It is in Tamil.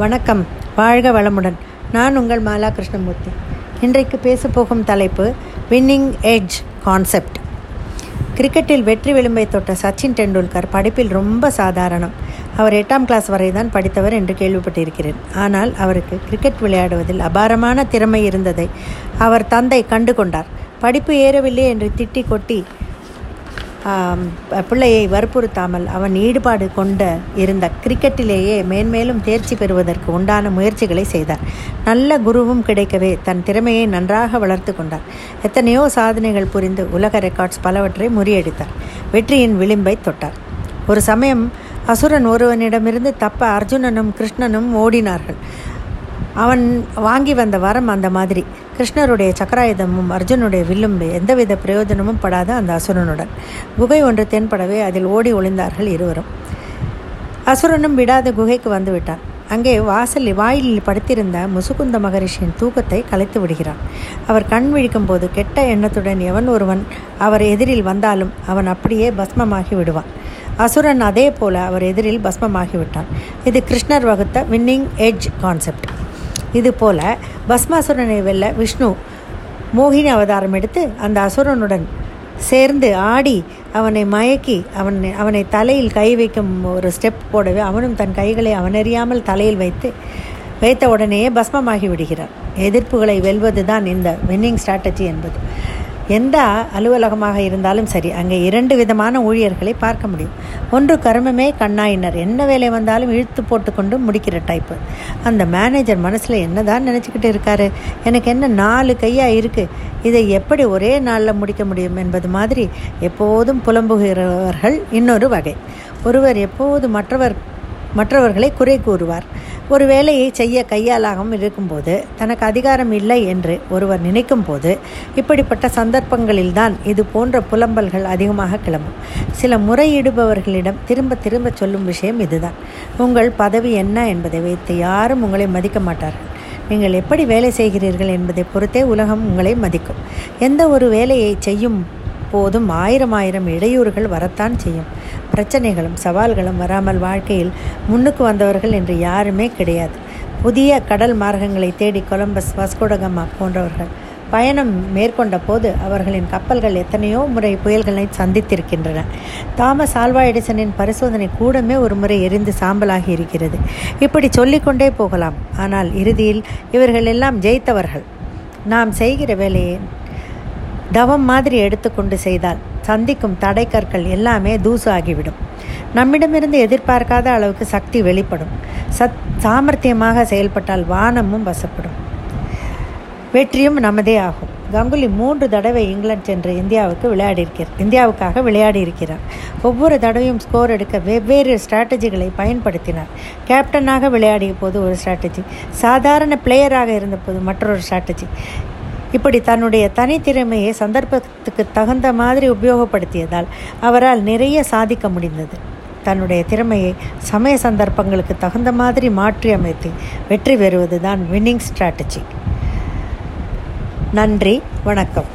வணக்கம் வாழ்க வளமுடன். நான் உங்கள் மாலா கிருஷ்ணமூர்த்தி. இன்றைக்கு பேசப்போகும் தலைப்பு வின்னிங் எட்ஜ் கான்செப்ட் கிரிக்கெட்டில் வெற்றி விளிம்பை தொட்ட சச்சின் டெண்டுல்கர் படிப்பில் ரொம்ப சாதாரணம். அவர் எட்டாம் கிளாஸ் வரை தான் படித்தவர் என்று கேள்விப்பட்டிருக்கிறேன். ஆனால் அவருக்கு கிரிக்கெட் விளையாடுவதில் அபாரமான திறமை இருந்ததை அவர் தந்தை கண்டு கொண்டார் படிப்பு ஏறவில்லை என்று திட்டி கொட்டி பிள்ளையை வற்புறுத்தாமல் அவன் ஈடுபாடு கொண்ட இருந்த கிரிக்கெட்டிலேயே மேன்மேலும் தேர்ச்சி பெறுவதற்கு உண்டான முயற்சிகளை செய்தார். நல்ல குருவும் கிடைக்கவே தன் திறமையை நன்றாக வளர்த்து கொண்டார். எத்தனையோ சாதனைகள் புரிந்து உலக ரெக்கார்ட்ஸ் பலவற்றை முறியடித்தார். வெற்றியின் விளிம்பை தொட்டார். ஒரு சமயம் அசுரன் ஒருவனிடமிருந்து தப்ப அர்ஜுனனும் கிருஷ்ணனும் ஓடினார்கள். அவன் வாங்கி வந்த வரம் அந்த மாதிரி. கிருஷ்ணருடைய சக்கராயுதமும் அர்ஜுனுடைய வில்லும் எந்தவித பிரயோஜனமும் படாத அந்த அசுரனுடன். குகை ஒன்று தென்படவே அதில் ஓடி ஒளிந்தார்கள் இருவரும். அசுரனும் விடாத குகைக்கு வந்துவிட்டான் அங்கே வாசல் வாயிலில் படுத்திருந்த முசுகுந்த மகரிஷியின் தூக்கத்தை கலைத்து விடுகிறான். அவர் கண் விழிக்கும் போது கெட்ட எண்ணத்துடன் எவன் ஒருவன் அவர் எதிரில் வந்தாலும் அவன் அப்படியே பஸ்மமாகி விடுவான். அசுரன் அதே போல அவர் எதிரில் பஸ்மமாகிவிட்டான் இது கிருஷ்ணர் வகுத்த வின்னிங் எட்ஜ் கான்செப்ட். இதுபோல பஸ்மாசுரனை வெல்ல விஷ்ணு மோகினி அவதாரம் எடுத்து அந்த அசுரனுடன் சேர்ந்து ஆடி அவனை மயக்கி அவன் அவனை தலையில் கை வைக்கும் ஒரு ஸ்டெப் போடவே அவனும் தன் கைகளை அவனறியாமல் தலையில் வைத்து வைத்த உடனேயே பஸ்மமாகி விடுகிறார். எதிர்ப்புகளை வெல்வது தான் இந்த வின்னிங் ஸ்ட்ராட்டஜி என்பது. எந்த அலுவலகமாக இருந்தாலும் சரி அங்கே இரண்டு விதமான ஊழியர்களை பார்க்க முடியும். ஒன்று கருமமே கண்ணாயினர். என்ன வேலை வந்தாலும் இழுத்து போட்டுக்கொண்டு முடிக்கிற டைப்பு அந்த மேனேஜர் மனசில் என்ன தான் நினச்சிக்கிட்டு இருக்காரு? எனக்கு என்ன நாலு கையாக இருக்குது இதை எப்படி ஒரே நாளில் முடிக்க முடியும் என்பது மாதிரி எப்போதும் புலம்புகிறவர்கள் இன்னொரு வகை. ஒருவர் எப்போது மற்றவர் மற்றவர்களை குறை கூறுவார்? ஒரு வேலையை செய்ய கையாலாகவும் இருக்கும்போது தனக்கு அதிகாரம் இல்லை என்று ஒருவர் நினைக்கும் போது இப்படிப்பட்ட சந்தர்ப்பங்களில்தான் இது போன்ற புலம்பல்கள் அதிகமாக கிளம்பும். சில முறையிடுபவர்களிடம் திரும்ப திரும்ப சொல்லும் விஷயம் இதுதான். உங்கள் பதவி என்ன என்பதை வைத்து யாரும் உங்களை மதிக்க மாட்டார்கள். நீங்கள் எப்படி வேலை செய்கிறீர்கள் என்பதை பொறுத்தே உலகம் உங்களை மதிக்கும். எந்த ஒரு வேலையை செய்யும் போதும் ஆயிரம் ஆயிரம் இடையூறுகள் வரத்தான் செய்யும். பிரச்சனைகளும் சவால்களும் வராமல் வாழ்க்கையில் முன்னுக்கு வந்தவர்கள் என்று யாருமே கிடையாது. புதிய கடல் மார்க்கங்களை தேடி கொலம்பஸ் வாஸ்கோடகமா போன்றவர்கள் பயணம் மேற்கொண்ட போது அவர்களின் கப்பல்கள் எத்தனையோ முறை புயல்களை சந்தித்திருக்கின்றன. தாமஸ் ஆல்வா எடிசனின் பரிசோதனை கூடமே ஒரு முறை எரிந்து சாம்பலாகி இருக்கிறது. இப்படி சொல்லிக்கொண்டே போகலாம். ஆனால் இறுதியில் இவர்கள் எல்லாம் ஜெயித்தவர்கள். நாம் செய்கிற வேலையை தவம் மாதிரி எடுத்துக்கொண்டு செய்தால் சந்திக்கும் தடைக்கற்கள் எல்லாமே தூசு ஆகிவிடும் நம்மிடமிருந்து எதிர்பார்க்காத அளவுக்கு சக்தி வெளிப்படும். சத் சாமர்த்தியமாக செயல்பட்டால் வானமும் வசப்படும். வெற்றியும் நமதே ஆகும். கங்குலி மூன்று தடவை இங்கிலாந்து சென்று இந்தியாவுக்கு விளையாடியிருக்கிறார். இந்தியாவுக்காக விளையாடி இருக்கிறார் ஒவ்வொரு தடவையும் ஸ்கோர் எடுக்க வெவ்வேறு ஸ்ட்ராட்டஜிகளை பயன்படுத்தினார். கேப்டனாக விளையாடிய போது ஒரு ஸ்ட்ராட்டஜி சாதாரண பிளேயராக இருந்தபோது மற்றொரு ஸ்ட்ராட்டஜி இப்படி தன்னுடைய தனித்திறமையை சந்தர்ப்பத்துக்கு தகுந்த மாதிரி உபயோகப்படுத்தியதால் அவரால் நிறைய சாதிக்க முடிந்தது. தன்னுடைய திறமையை சமய சந்தர்ப்பங்களுக்கு தகுந்த மாதிரி மாற்றி அமைத்து வெற்றி பெறுவது தான் வின்னிங் ஸ்ட்ராட்டஜி நன்றி வணக்கம்.